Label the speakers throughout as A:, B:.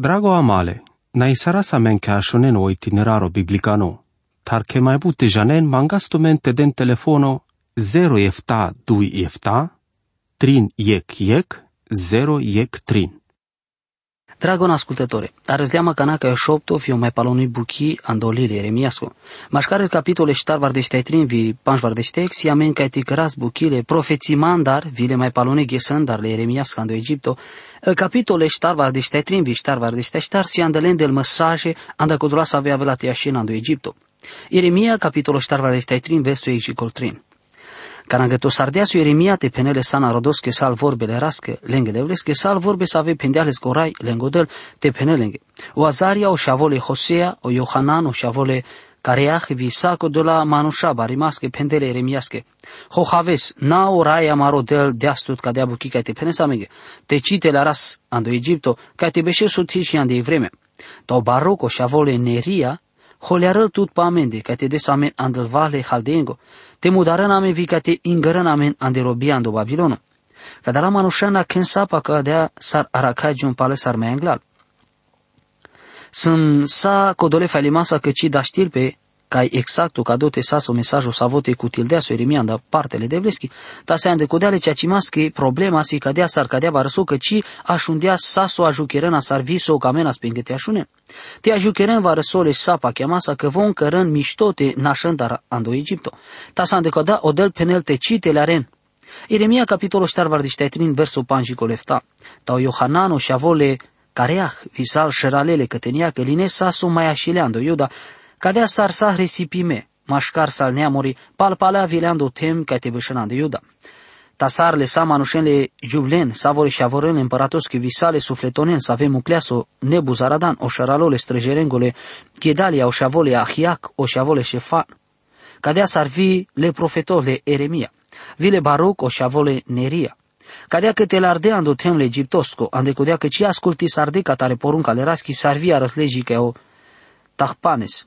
A: Drago amale, na isara sa men ka shonen o itineraro biblicano, tar ke mai bute janen mangastumente den telefono 0 efta 2 efta, trin yek yek, 0 yek trin.
B: Dragon ascultătore, arăzleama canaca šopto fio mai palonui buki andolile Eremiasco. Mașcare capitole ștar vardește trin vi panș vardește si amen ca ti căras bukile profeții mandar vile mai palone gesandar le Eremiasco ando Egipto. El capitole ștar vardește trin vi ștar vardește ștar si andelen del mesaje anda codula să avea velate așin ando Egipto. Eremia capitolo ștar vardește trin versul Egicol trin. Kanagato sardeasu Ieremia te penele sana rodos ke sal vorbele raske lenge devles ke sal vorbe să ave pendeales corai lengodel te penelenge. O Azaria o șavole Hosea o Iohanan o șavole Careach vi saco de la manusha barimasque pendele Ieremiasque. Hohaves na oraya marodel deastut ca de abuchi ca te penesamenge. Te cite la ras ando Egipto ca te beșe sutiși ande vreme. Tau baroco șavole Neria holeară tut pa amende ca te desamen andel vale haldengo te mudaran amen vi ka te ingaran Sunt sa codole falimasa că ci da știr pe cai exactu ca dote saso mesajul sa vote cu tildea so Eremia da partele de vleschi, ta se ande codeale cea cimaschi problema si cadea sar cadea varăso că ci așundea saso ajucherena sar viso camena spenghe te așune. Te ajucheren varăso le sapa cheamasa că von cărân miștote nașândar ando Egipto. Ta se ande codea odel penel te cite la ren. Eremia capitolul ștar vardișteatrin versul panji colefta. Tau Iohanano și avole Careah, visal șeralele cătenia că line saso mai așileando Iuda, Cadea sar sa resipime, mașcar sal neamuri, palpalea vileando tem ca te bășănande Iuda. Tasarle sa manușenle jublen, savore și avoren împăratos că visale sufletonen să avem ucleaso nebuzaradan, o șaralole străjerengole, chedalia o șavole ahiac, o șavole șefan. Cadea sar vi le profetole Eremia, vile baruc o șavole Neria. Cadea că te lardea ando temle egiptosco, ande codea că ci asculti sarde ca tare porunca le raschi sarvia răslegi că o tahpanes,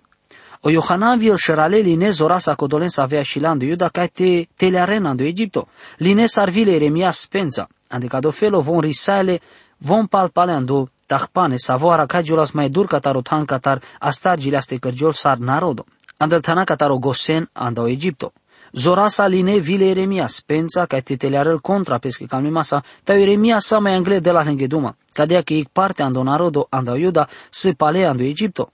B: o Iohanan viel șerale lines orasa codolens avea și landu Iuda ca te telearena do Egipto. Lines arvile Eremia spenza. Adică do felo von risale von palpaleando tahpane savoara cagiulas mai dur catarotan catar astargile aste cărgiol sar narodo. Andeltana cataro gosen andau Egipto. Zorasa line vile Eremia spenza ca te telearel contra pesche cam masa ta Eremia sa mai angle de la hengeduma. Cadea că e parte ando narodo andau Iuda se pale ando Egipto.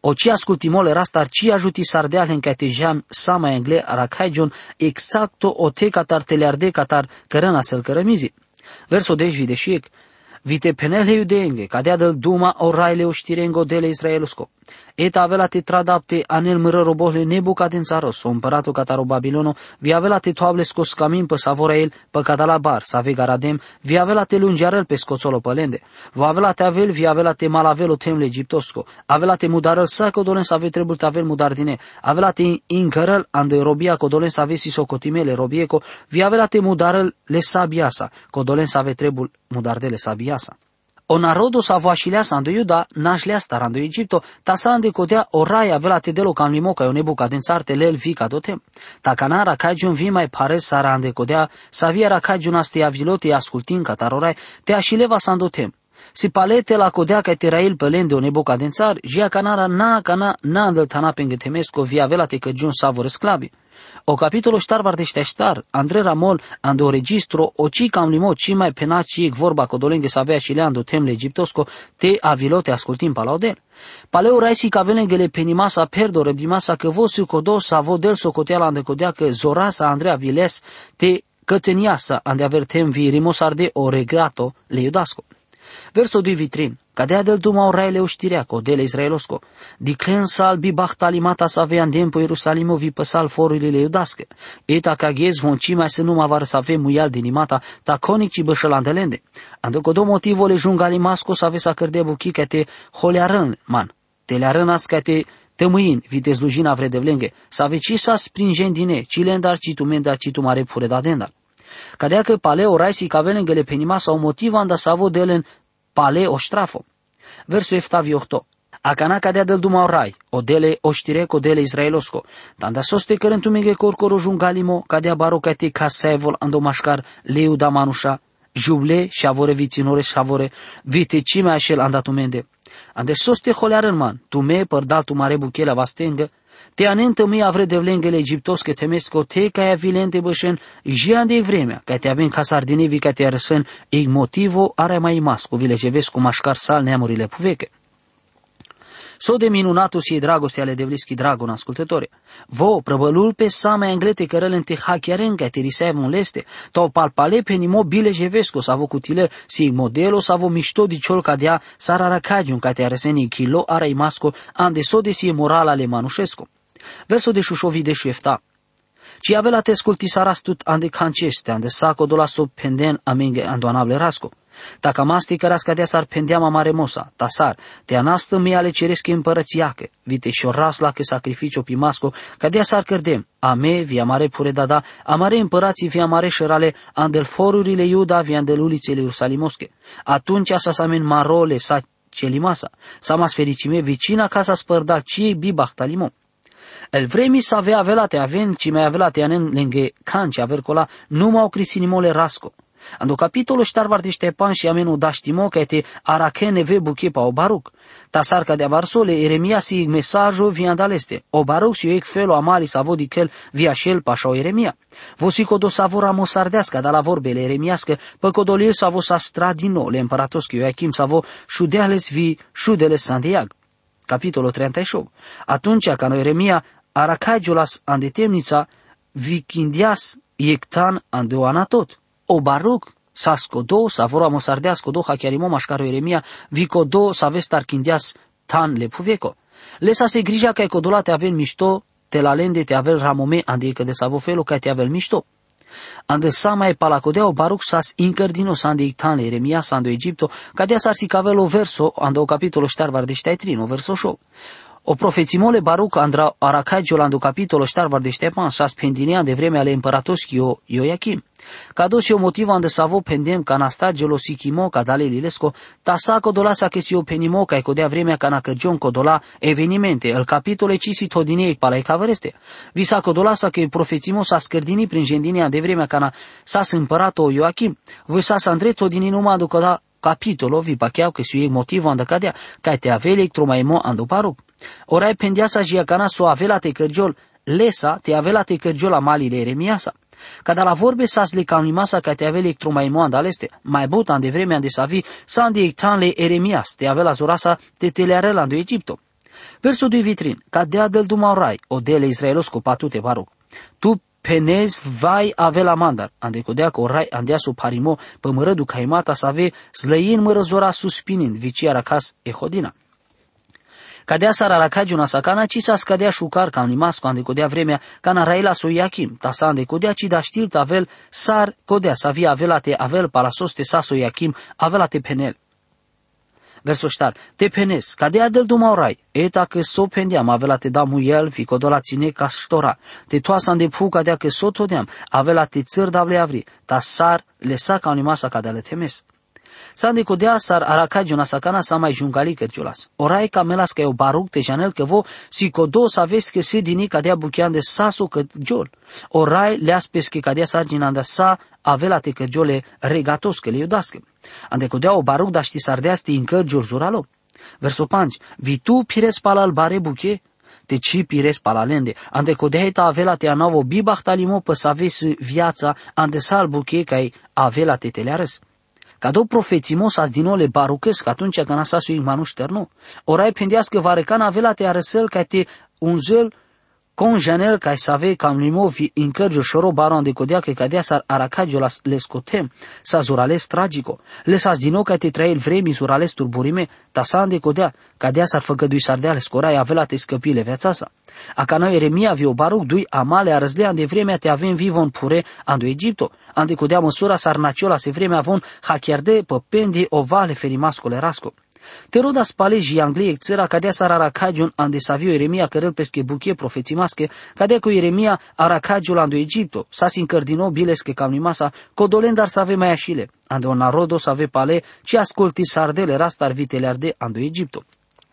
B: O ci ascultimole rastar ci ajuti sardeal în catejan sama engle arakhaijon exacto o te catar telearde catar cărăna sel cărămizi. Verso deci videșiec, vite penele iudenge, cadea del duma o raile o știrengo dele Israelusko. Et avea te tradapte anel mără robohle nebucadințaros, o împăratul cataro Babilono, vi avea te toable scos camin pe savora el, pe cadala bar, să ave garadem, vi avea te lungearel pe scoțolo pălende, va avea te avel, vi avea te malavelo temle egiptosco, avea te mudarel să codolen să ave trebul te avel mudardine, avea te incărel ande robia codolen să ave si socotimele robieco, vi avea te mudarel le sabiasa, codolen să ave trebul mudardele sabiasa. O narodo sa vașileasa ando Iuda, nașlea starando Egipto, ta sa ande codea o raia avea te delo cam limoca o nebuca din țarte lel vica dotem. Ta canara cagiun vi mai pare sara ande codea, sa viera cagiun aste avilote ascultin ca tarorai, te așileva sa andotem. Si palete la codea ca te rail pe lende o nebuca din țar, jia canara na cana na andăltana pe temesco via vela te căgiun savor sclavi. O capitolo ștar vardește ștar, Andre Ramol, ando o registro, o ci cam limo, ci mai penat ci vorba codolenghe să avea și leando temle egiptosco, te avilote ascultim palaudel. Paleu raisi ca venengele penimasa perdo rebdimasa că vosu codos sa vodel socoteala ande codea că zorasa Andrea Viles te căteniasa ande aver tem vi rimosarde o regrato le iudasco. Verso 2 vitrin. Cadea del duma o raile uștireaco, dele Israelosco. Diclen sal bi bahtalimata sa avean dempo Ierusalimo vi păsal forurile iudască. Eta ca ghez von ci mai să nu var să avem muial din imata, ta conic ci bășălandelende. Ando codo motivo le jungalimasco să ave să cărde buchi ca te holearăn, man. Te learăn as ca te tămâin, vite slujina vredevlenge, să ave ci sa springen dine, ci lendar ci tu mendar ci tu mare pure da dendar. Cadea că paleo raisi ca velengele penima sau motiva anda savo delen pale o strafo. Verso eftavi ohto. Acana cadea del duma rai, o dele o știreco dele Israelosco. Tanda soste cărentu mege corcoro jungalimo, cadea baro cate ca sevol ando mașcar leu da manusha, juble și avore viținore și avore vite cime așel andatumende. Ande sos te holearân man, tu me părdal tu mare buchela vastengă, te anentă mi avre de vlengele egiptos că temesco te ca vilente bășen, jian de vremea, ca te avem ca sardinevi ca te arăsân, ei motivo are mai mas, cu vile ce vezi cum așcar sal neamurile puveche. So de minunatul și dragoste ale devliski dragon ascultători. Vo, prăbălul pe sama anglete cărăl în te hachiaren ca te risevun leste, to palpale pe nimo bile jevesco sa vocutile si modelo sa vo mișto di ciol ca dea sarara cagiun ca te areseni kilo arai masco ande so de si moral ale manușesco. Verso de șușovi de șuefta. Ci avea te sculti sarastut ande canceste, ande saco dola so penden amenge andoanable rasco. Dacă masti cărasca de sar pendeama mare mosa, tasar, te anastă mi ale ceresche împărățiacă, vite șoras la că sacrificiu pimasco, ca de sar cărdem, a me, via mare pure dada, a mare împărații via mare șărale, andel forurile Iuda, via andel ulițele Ierusalimosche. Atunci sa samen marole, sa celimasa, sa mas fericime vicina ca sa spărda ciei bibach talimo. El vremi să avea avelate aven, ci mai avelate anen lângă canci avercola, nu m-au crisinimole rasco. Ando capitolo ștarvar de Ștepan și amenu daștimo că te arachene ve buche pa o baruc. Ta sarca de avarsole Eremia si mesajo vi andaleste. O baruc si ec felo amali sa vodichel via șel pa o Eremia. Vosico do savora mosardească, dar la vorbele eremiască, păcodoliu sa vo sa stradino, le împăratoschi Ioachim sa vo șudeales vi șudeles Santiago. Capitolul 38. Atunci, ca noi Eremia, aracagiolas andetemnița, vikindias iectan andeoanatot o baruc sa skodo, sa vora mosardea skodo hachiarimo mașcaro Eremia, vicodo sa vestar kindias tan le puveko. Lesa se grija ca codola te avel mișto, te la lende te avel ramome ande că de savofelo ca te avel mișto. Ande sama e palacodea o baruc sas incărdino sa ande ictan Eremia sa ande Egipto, ca dea sar si cavelo verso, ande o capitolo ștar var de trino, verso show. O profețimole Baruc andra aracagiolandu capitolo ștar var de Ștepan sa spendinea de vreme ale împăratoschio Ioachim. Kadosi o motivo ande savo pendem ca nastagelo sikimo ca dale lilesco, ta saco dola sa che si o penimo ca ecodea vremea ca na căgion codola evenimente, el capitole ci si todinei pala e cavereste. Vi sa codola sa che profețimo sa scărdini prin gendinia de vremea ca na sa împărato Ioachim, voi sa sa andre todini numai ducă da capitolo vi pacheau che si motivo anda cadea, ca te avele tromaimo ando paru. Ora e pendiața jia cana so avela te cărgiol, lesa te avela te cărgiol a malile Eremiasa. Cada la vorbe sas le masa ca te ave electromaimo andaleste, mai butan de vremea de savi, san de le Eremias, te avea la zorasa te telearela do Egipto. Versul 2 vitrin, ca dea del dumaurai, o dele Israelos cu patute baruc. Tu penez vai ave la mandar, ande codea că orai andea su parimo, pămărădu caimata să ave slăin mără zora suspinind, vicia racas ehodina. Cadea sararacajuna sakana ci sa scadea șucar cam limas cu codea vremea ca na raila so Iachim, ta sa ande codea ci da știl avel sar codea sa via avelate avel palasoste sa so Iachim avelate penel. Verso ștar, te penes, cadea del dumaurai, eta că so pendeam, avela te da muiel, fi codola ține ca ștora, te toasa de pu cadea că so todeam, avela te țăr davle avri, ta sar lesa ca unimasa cadea le temes. Sandi kodea sar arakajuna sakana samai jungali kerjulas. Orai kamelas ke o baruk te janel ke vo si kodo saves ke se dini kadea bukian de saso ke jol. Orai leas peske kadea sarginanda sa avela te ke jole regatos ke le iudaske. Ande kodea o baruk da ști sardeasti incăr jol zuralo. Verso 5. Vitu pires palal bare buche, te ci pires palalende, ande codeita avela te anavo bibach talimo pe să aveți viața, ande sal buche cai avela te teleares. Cadou profețimos as din ole barucesc atunci când asa sui manuș terno. Orai pendească varecan avela te arăsel ca te unzel conjanel ca să ave cam limovi incărgio șoro baron de codea că cadea sar aracagio las les cotem, sa zurales tragico, les as dino ca te trael vremi zurales turburime, ta sa de codea, cadea sar făgădui sardea les corai avela te scăpile viața sa. A ca noi Eremia vi o baruc dui amale a răzlea de vremea te avem vivon pure andu Egipto, ande codea măsura sarnaciola se vremea avon hachierde pe pendi ovale ferimascole rasco. Te roda spalegi Angliei țăra cadea sar aracagion ande savio Eremia cărăl pesche buchie profețimasche, cadea cu Eremia aracagiul andu Egipto, sa sin cărdino bilesche cam nimasa, codolendar să ave mai așile, ande o narodo să ave pale, ci ascolti sardele rastar vitele arde andu Egipto.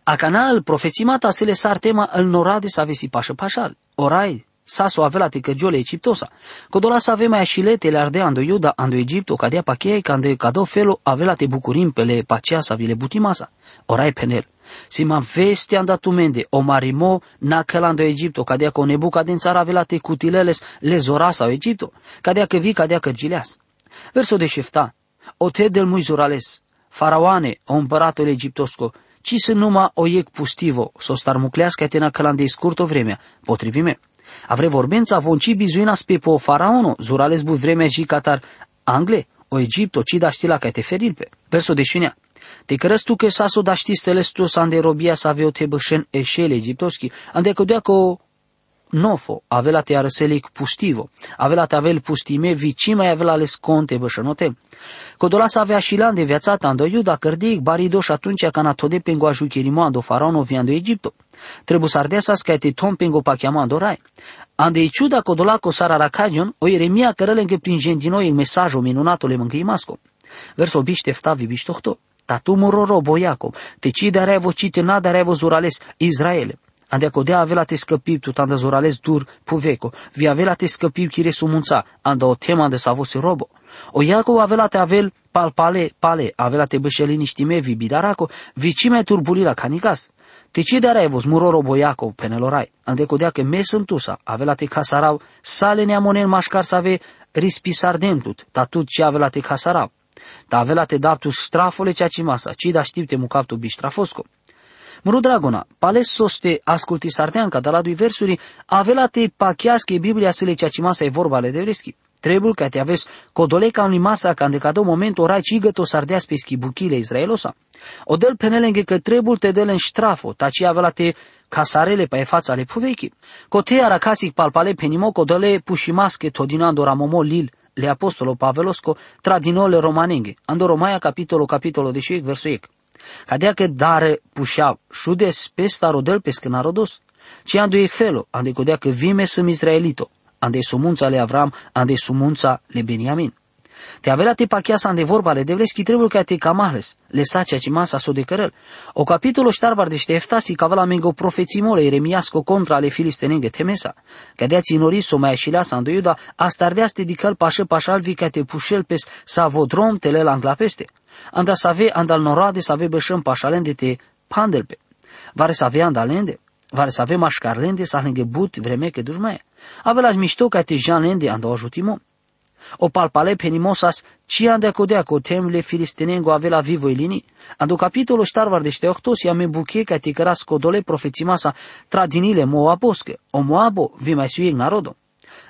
B: A canal profețimata se le sar tema îl norade să avesi pașă pașal. Orai, saso avela te căgiole egiptosa. Codola să avem așilete le ardea ando Iuda, ando Egipto, cadea pacheai, cande cado felo avela te bucurim pele pacea sa vile butimasa. Orai penel. Si ma veste anda mende, o marimo na ando Egipto, cadea co nebuca din țara avela te cutileles le zora sau Egipto, cadea că vi, cadea că gileas. Verso de șefta, o te del muy zorales, faraoane, o împăratul egiptosco, ci să numa o iec pustivo, s-o starmuclească tena călandei scurto vremea, potrivime. Avre vorbența vonci bizuina spe po faraono, zurales bu vremea și catar angle, o Egipto, ci da știla ca te feril pe. Verso de șinea. Te crezi tu că s-a da ști stelestos ande robia să avea o te bășen eșele egiptoschi, ande că dea că nofo, avela te arăselic pustivo, avela te avel pustime, vici mai avela les conte bășănote. Codola să avea și de viața ta, ando iuda, cărdic, baridoș atunci ca tode pengo ajuchirimoando faraono viando Egipto. Trebuie să ardea să te tom pengo pachiamando rai. Ande i ciuda codola co sara racagion, o Ieremia cărăle încă prin gentinoi în mesajul minunatului mâncăimasco. Verso biște ftavi biștohto. Tatu mororo boiaco, te ci de vocite nada revo zurales Israele. Ande codea avea te scăpiu tu tanda zorales dur puveco, vi avea te scăpiu chire sumunța, anda o tema de savosi robo. O iaco avea te avel pal pale pale, avea te bășelini știme vi bidaraco, vi cime turbulila canigas. Te ci de revos muroro boiaco penelorai, ande codea că mesăm tusa, avea te casarau, sale neamonen mașcar să ave rispisar demtut, tatut ce avea te casarau. Da avea te daptu strafole cea masa, ci da știu te mucaptu bistrafosco. Mru dragona, pales soste asculti sarteanca, dar la doi versuri, avela te pachească Biblia să le ceacimasa e vorba ale de reschi. Trebuie ca te aveți codoleca în masa ca de cadou moment orai cigăto sardeas pe schibuchile Israelosa. O del penelenge că trebuie te del în ștrafo, taci avela te casarele pe fața ale puvechi. Cote aracasic palpale penimo codole pușimasche todinando ramomo lil le apostolo Pavelosco tradinole romanenghe. Ando Romaia capitolo capitolo de verso ec. Cadea că dare pușea șudes pe starodel pe scânarodos. Ce andu e felo, ande codea că vime sunt israelito, ande sumunța le Avram, ande sumunța le Beniamin. Te avea te pacheasa ande vorba le devleschi trebuie că te camahles, le sacea ci masa so de cărăl. O capitolo ștarbar de eftasi ca la mengo profețimole Iremiasco contra ale filistenenge temesa. Că dea ținori so mai așileasa ando iuda, astardea ste dicăl pașă pașalvi ca te pușel pes savodrom tele la anglapeste. Anda să ave andal norade să ave bășăm pașalende te pandelpe. Vare să ave andalende, vare să ave mașcarlende să alenge but vreme că dușmaie. Ave las mișto ca te janlende anda o ajutimo. O palpale penimosas ci anda codea co temle filistenengo ave la vivo ilini. Ando capitolo ștarvar de șteohtos ia me buche ca te căras codole profețimasa tradinile moabosche, o moabo vi mai suieg narodo.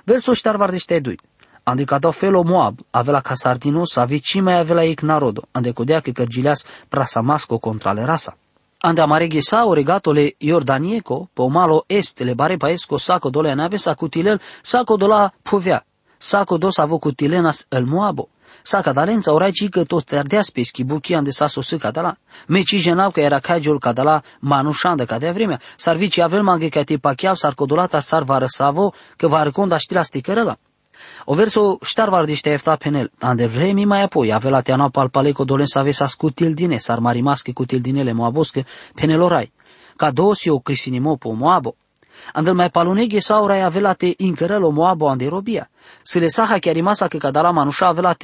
B: Verso ștarvar de ștedui. Ande cada felo Moab, avea casardinos, ave mai avea ic narodo, ande codea că cărgileas prasamasco contra le rasa. Ande amareghesa o regatole Iordanieco, po malo est le bare paesco saco dole nave sa cutilel saco dola povea, saco dos avo cutilenas el Moabo. Saca dalența ora ci că tot terdeas pe schibuchi ande sa sosu cadala. Meci jenau că era cagiul cadala manușan de cadea vremea. Sarvici avel manghe că te pacheau sar codolata sar varăsavo că va reconda știla sticărăla. O verso ștarvardiște efta penel, ande vremi mai apoi, avea teana palpaleco dolen să avea scutil dine, sar marimasche cutil dinele moabosche penelorai, ca dosio crisinimo po moabo. Andel mai paluneghe saurai avea te incărălo moabo ande robia, să le saha chiar rimasa că cadala manușa avea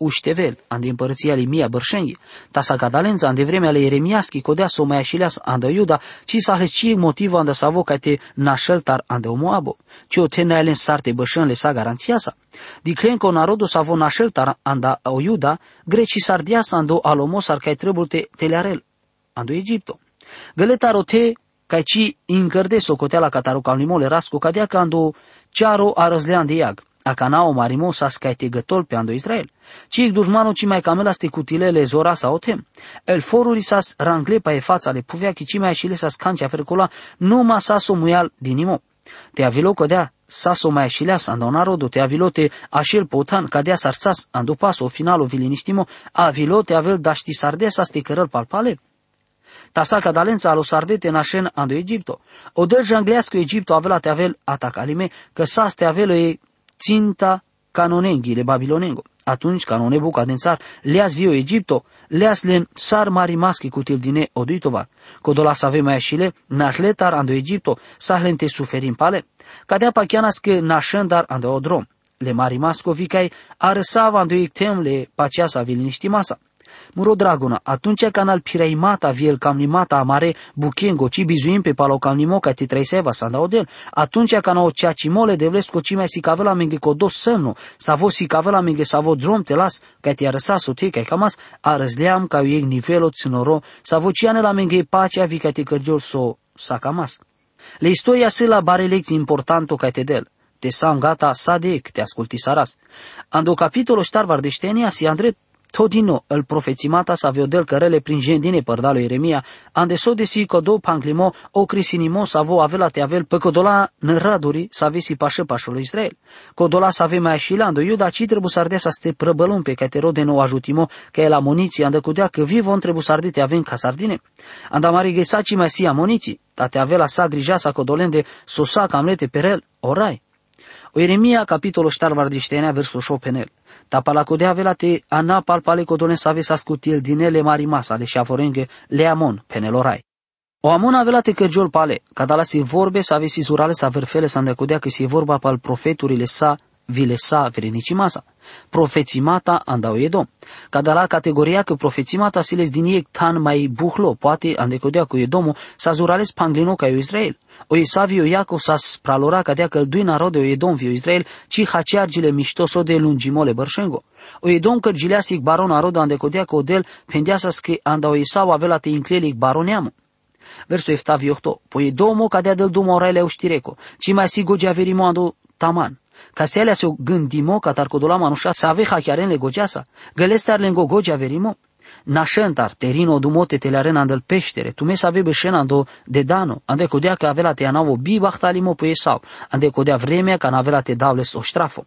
B: te uștevel, ande împărăția lui Mia Bărșenghi, ta sa cadalența ande vremea le Ieremiaschi codea so mai așileas ande Iuda, ci sa heci motiv ande savo ca te nașeltar ande o moabo, ci o te nealen sarte bășân le sa garanția sa. Diclen că narodul savo nașeltar ande o Iuda, greci sardia sa ando alomos ar ca trebuie te telearel, ando Egipto. Găletar o te ca ci încărde socotea la cataru cam limole rasco cadea ca ando cearo a răzlean de iag akanao marimo saskaite gătol pe ando Israel. Ci dușmanul ci mai camela ste cutilele zora sa otem. El foruri sas ranglepa e fața le puvea ci mai și le sas cancea fercola numa saso muial dinimo. Te avilo codea saso mai și leas ando narodu te avilo te așel potan cadea sarsas ando paso finalo viliniștimo avilo te avel daști sarde sa ste cărăl palpale. Tasa cadalența alo sardete nașen ando Egipto. O del janglească Egipto avela te avel atacalime, că sas te avelo e ținta canonenghile babilonengo. Atunci canone Bucadențar le-ați vio Egipto, leaslen sar mari maski kutil dine oduitovar. Kodola save mai ashile, nashletar ando Egipto, sahlente suferim pale. Cadea pachianas că nașandar ando odrom. Le mari masko vicai arăsava ando ictem le paceasa viliniștimasa. Muro dragona, atunci canal pireimata viel camnimata amare buchengo ci bizuim pe palo camnimo ca ti treiseva sa odel. Atunci cana o ceacimole de vlesco ci mai si cavela menge co dos semno, sa vo si cavela menge sa vo drom te las, ca ti arăsa so te ca camas, arăzleam ca ieg nivelo ținoro, sa vo ciane la menge pacea vi ca ti cărgiol so sa camas. Le istoria se la bare lecții importanto ca te del te sam gata sadek te asculti saras. Ando capitolo ștar vardeștenia si andret Todino, îl profețimata sa viodel cărele prin gendine părdalo Ieremia, ande so desi codo panglimo o crisinimo sa vo avela te avel pe codola năraduri sa vesi pașă pașul Israel. Codola sa ave mai așilando, iuda ci trebuie sarde sa ste prăbălum pe te rode nou ajutimo, că el amuniții ande cudea că vivo trebuie sarde te avem ca sardine. Anda mari ghesaci mai si amuniții, ta te avela sa grija sa codolende sosa camlete perel, orai. O Ieremia capitolul 4 vardiștenea versul 8 penel. Ta palacodea velate ana palpale codone save sa scutil dinele mari masale și șaforenghe le amon penelorai. O amon avelate căgiol pale, cadala si vorbe să avesi zurale să verfele să îndecodea că si vorba pal profeturile sa vile sa verenicimasa. Profețimata andau edom. Cada la categoria că profețimata siles din ei tan mai buhlo, poate andecodea cu edomo, sa zurales panglino ca Israel. O Isavio Iaco sa pralora cadea căldui narode o edom vio Israel, ci haceargile miștoso de lungimole bărșengo. O edom cărgileasic baron arod andecodea că odel pendeasa că anda o Isau avea te inclelic baroneamu. Versul eftavi 8. Poi domo cadea del dumo orele uștireco, ci mai si gogea verimo ando taman. Caselea se gândimo ca tarcodola manușa să ave hachiaren le gogeasa. Gălestar le gogea verimo. Nașentar, terino dumote te arena del peștere, tu mes ave beșena ando de dano, ande codea că avea te anavo bi bachtalimo pe sau, ande codea vremea ca n'avea te davles o strafo.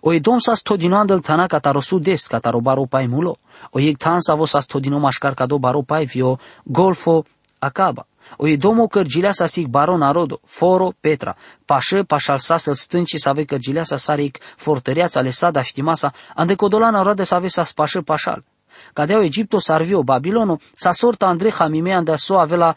B: O edom sa stodino andel tana ca tarosu des, ca taro baro pai mulo. O yeg tan sa vo sa stodino mașcar ca do baro pai vio golfo acaba. O domo cărgilea sa sig baron arodo, foro Petra, pașă pașal sa să stânci să ave cărgilea sa saric fortăreața le sada știmasa, ande codolana roade să ave sa spașă pașal. Cadeau Egipto sarvio Babilono, sa sorta Andre Hamime ande so avela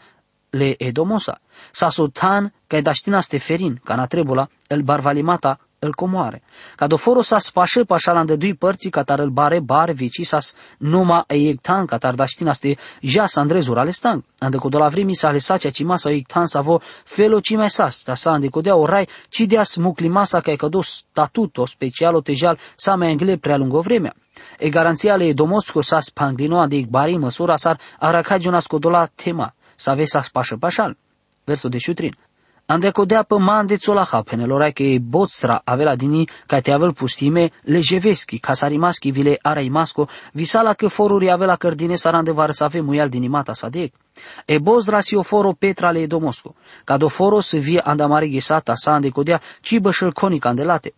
B: le Edomosa. Sa sultan, ca daștina Steferin, ca na trebula, el barvalimata îl comoare. Ca doforo sa spașe pașalan de dui părții catar îl bare bar vici sas numa eiectan catar daștina ste jas andrezur ale stang. Ande cu la vrimi sa lesa cea cima sa eiectan sa vo felo ci mai sas, ta sa ande cu dea orai ci dea smucli masa ca că dos statuto specialo tejal sa mai engle prea lungă vremea. E garanția le domosco sa spanglino ande bari măsura sar aracagionas codola tema, sa vesa spașă pașal. Versul de șutrin. Andecodea pe mande țolaha penelora che botstra avela dini ca te avel pustime lejeveschi, casarimaschi vile araimasco, visala că foruri avela cărdine sarande var să avem muial dinimata sadec. E bozdra si o foro petra le domosco, ca do foro să vie andamare ghisata sa andecodea ci bășăl conic andelate.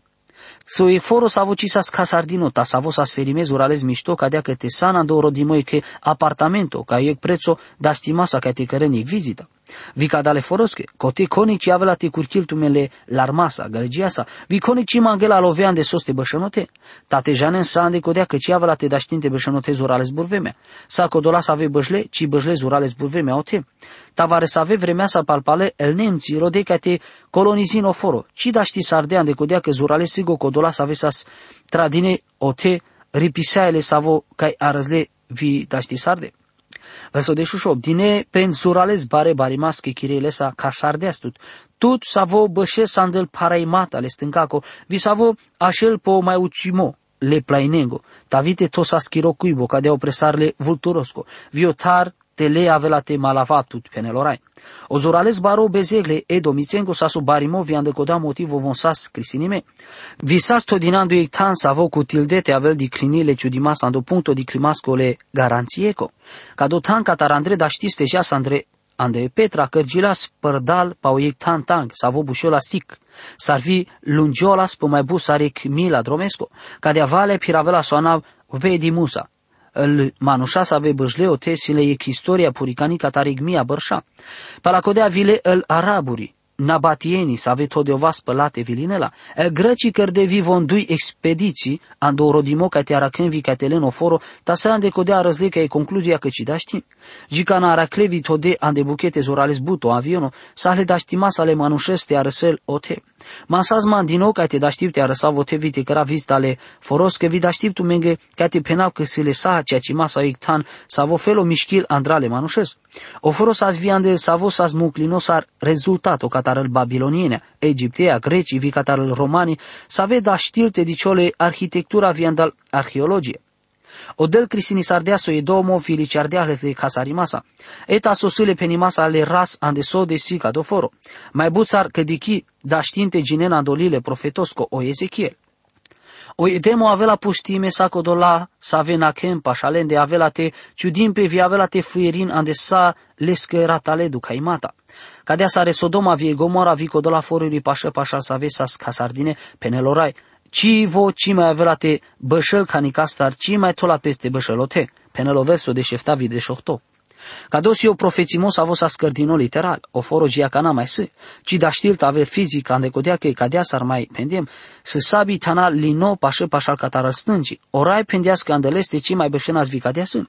B: So e foro sa voci sa scasardino, ta sa vo sa sferimez urales mișto, ca dea că te sana do rodimoi che apartamento, ca e prețo da stimasa ca te cărenic vizita. Vi dale forosche, coti conic ci avela ti curchiltumele l'armasa, gălgiasa, vi conic ci mangela lovean de soste bășănote, tate janen sa ande codea că ci avela te daștinte bășănote zurales burvemea, sa codola sa ave bășle, ci bășle zurales burvemea ote, tavare sa ave vremea sa palpale el nemți rode ca te colonizin oforo, ci daști sardea ande codea că zurales sigo codola sa ave sas tradine ote, ripisaele savo kai arăzle vi daști sarde. Verso de šušo, dine pen zurales bare barimas ke kirele sa kasardestut. Tut savo bășe sandel paraimat ale stâncaco, vi savo așel po mai ucimo, le plainengo, tavite tosas kirocuibo, ca de opresarle vulturosco, viotar tele avelate malavatut penelorai. Ozorales baro bezegle e domicengo sasu barimo viande koda motivo von sas crisinime. Visas todinando e tan savo cu tildete avel di clinile ciudimas ando punto di climasco le garanțieco. Cado tan catarandre da știste jas andre ande Petra cărgilas părdal pau ei tan tang savo bușola sic. Sarvi lungiolas po mai bu saric mila dromesco. Cadea vale piravela soana vedi musa îl manușa să ave băjle o tesile e istoria puricani catarigmia bărșa. Palacodea vile îl araburi, nabatieni save todeva spălate vilinela. Greci cărde vivondui expediții, ando rodimo ca te aracânvi ca te leno foro, ta să ande codea răzleca e concluzia că ci da știm. Gica araclevi tode ande buchete zorales buto aviono, sa le da știma sa le manușeste arăsel ote. Masaz man din nou ca te da știu te arăsa vote vite căra vizitale foros că vi da știu tu menge ca te penau că se le sa ceea ce masa ictan sa vo felo mișchil andrale manușes. O foros as viande sa vo sa smuclinos ar rezultato catarăl babiloniene, egiptea, grecii, vi catarăl romani, sa ve da știu te diciole arhitectura viandal arheologie. Odel crisini sardeaso e domo filici ardeale de casarimasa. Eta sosile penimasa ale ras ande so de sica do foro. Mai buțar că dichi da știinte ginena dolile profetosco o Ezechiel. O demo avela pustime sa codola sa vena kempa șalende avela te ciudim pe vi avela te fuierin ande sa lescă ratale du caimata. Cadea sare Sodoma vie Gomora vi codola forului pașă pașa sa vesas casardine penelorai ci vo ci mai avea te bășăl canicastar, ci mai tola peste bășălote, peneloverso de șeftavi de șohto. Cadosio profețimos avos a scărdino literal, o forogia cana mai să, ci da știlt ave fizic, ande codea că cadea s-ar mai pendiem, să sabi tana lino pașă pașal catar stângi, orai pendeas că andeleste ci mai bășenas vi cadea să.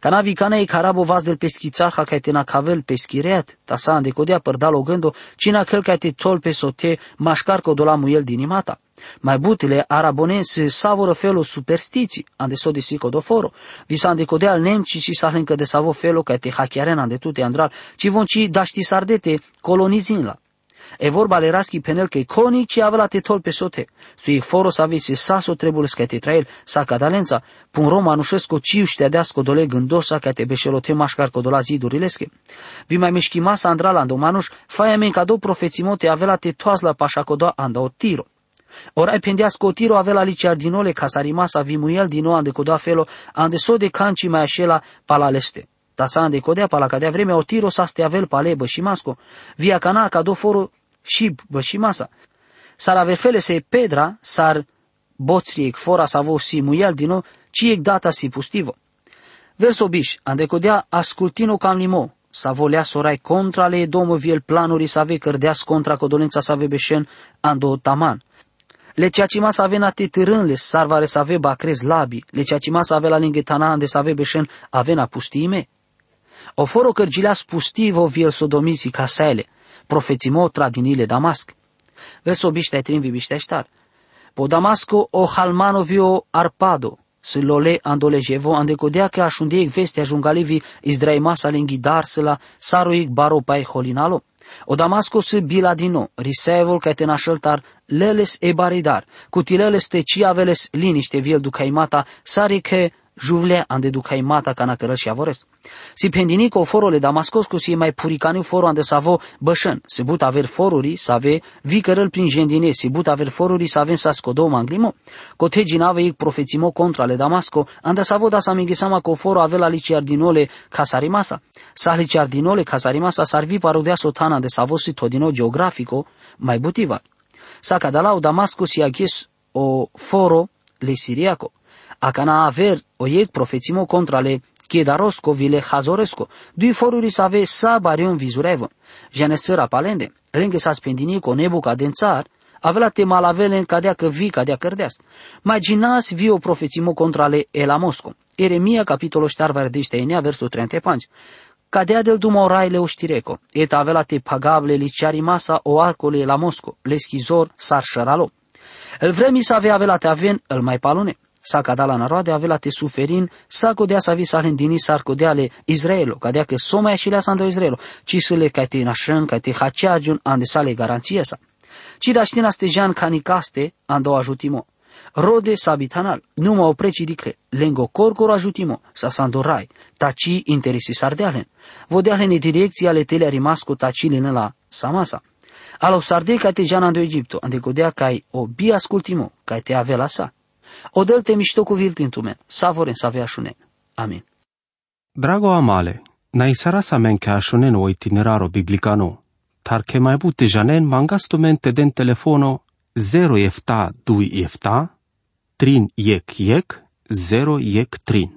B: Cana vi cana e carabo vas del peschițar ha ca tena cavel peschireat, ta sa ande codea părdal o gândo, cina cel ca te tol pe sote mașcar codola muiel din imata. Mai butile arabonense savoro felo superstiții, ande so de sico do foro. Vi sa decodea al nemci ci sa încă de savo felo ca te hacchiaren ande tute andral, ci von ci daști sardete colonizin la. E vorba le raschi penel che coni ci avea te tol pe sote. Sui foro sa vi se saso trebuie să te trael sa cadalența, pun Roma nușesco ciu șteadeasco dole gândosa ca te beșelote mașcar codola zidurilesche. Vi mai mișchi masa andrala andomanuș, faia men cadou profețimote avea te toaz la pașa codoa anda o tiro. Ora ai pendea scotiro avea la licardinole ca s-a rimasa vimuiel din nou ande coda felo, ande so de canci mai așela palaleste. Ta sa ande codea pala cadea vreme o tiro sa ste avel pale bă și masco, via cana ca do foro și bă și masa. S-ar avefele se pedra, s-ar boțriec fora sa vo si muiel din nou, ci ec data si pustivo. Verso biș, ande codea ascultino cam limo, sa volea sorai contra le domo viel planuri sa ve cărdeas contra codolența sa ve beșen ando taman. Le ceacima să ave na te târânle, sarvare să ave bacrez labi, le ceacima să ave la lingetana ande să ave beșen avena pustime. O foro cărgilea spustivo viel sodomiții casele, profețimo tradinile Damasc. Verso biște trin biște ștar. Po Damasco o halmano vio arpado, să lole andolejevo andecodea că așundiec vestea jungalevi izdraimasa lenghidar să la saroic baro pai holinalo. O Damasco se biladino, risevol ca te nașăltar, leles e baridar, cutileles te ciaveles liniște viel ducaimata, sari că juvle ande ducaimata ca nacărăl și avores. Si pendinico forole Damascoscu si mai puricaniu foro ande savo bășân, si but aver foruri să ave vicărăl prin jendine, si but aver foruri să avem sa scodo manglimo, cote ginave ic profețimo contra le Damasco, ande savo da sa minghisama co foro avela liciardinole casarimasa. Sa liciardinole casarimasa sarvi parudea sotana de savo si todino geografico mai butiva. Sa cadalau Damascus si achis o foro le siriaco a cana aver o iec profețimo contra le Chiedarosco vile hazoresco, dui foruri să ave sa barion vizurevo. Janesăra palende, lenghe sa spendini co nebuca dențar, avea te malavele cadea că vi cadea cărdeas. Imaginas vi o profețimo contra le elamosco. Eremia capitolul ștarvar de enea versul 35. Cadea del dumorai le oștireco, et avea te pagable liciari masa o arcole la mosco, le schizor sar șăralo. El vremi să avea avea te aven, îl mai palune sa la naroade avea te suferin, sa codea sa vi sa hendini sar codeale Israelo, cadea că soma și le ando Israelo, ci să le ca te nașân, ca te haceagiun ande sale garanție sa. Ci da știna ste jan canicaste ando ajutimo. Rode sabitanal, nu mă opreci dicle, lengo corcoro ajutimo, sa sandorai, taci interesi sardealen. Vodealen e direcția ale tele rimasco taci la samasa. Alo sarde ca te jan ando Egipto, ande codea ai o bi ascultimo, ca te avea la sa. Odelte mișto cu viltintumen, savoren saveașunen. Amin.
A: Drago amale, na isarasa men ke ashunen o itineraro biblicano, tar ke mai bute janen mangastumen te den telefono 0 efta 2 efta, trin yek yek, 0 yek trin.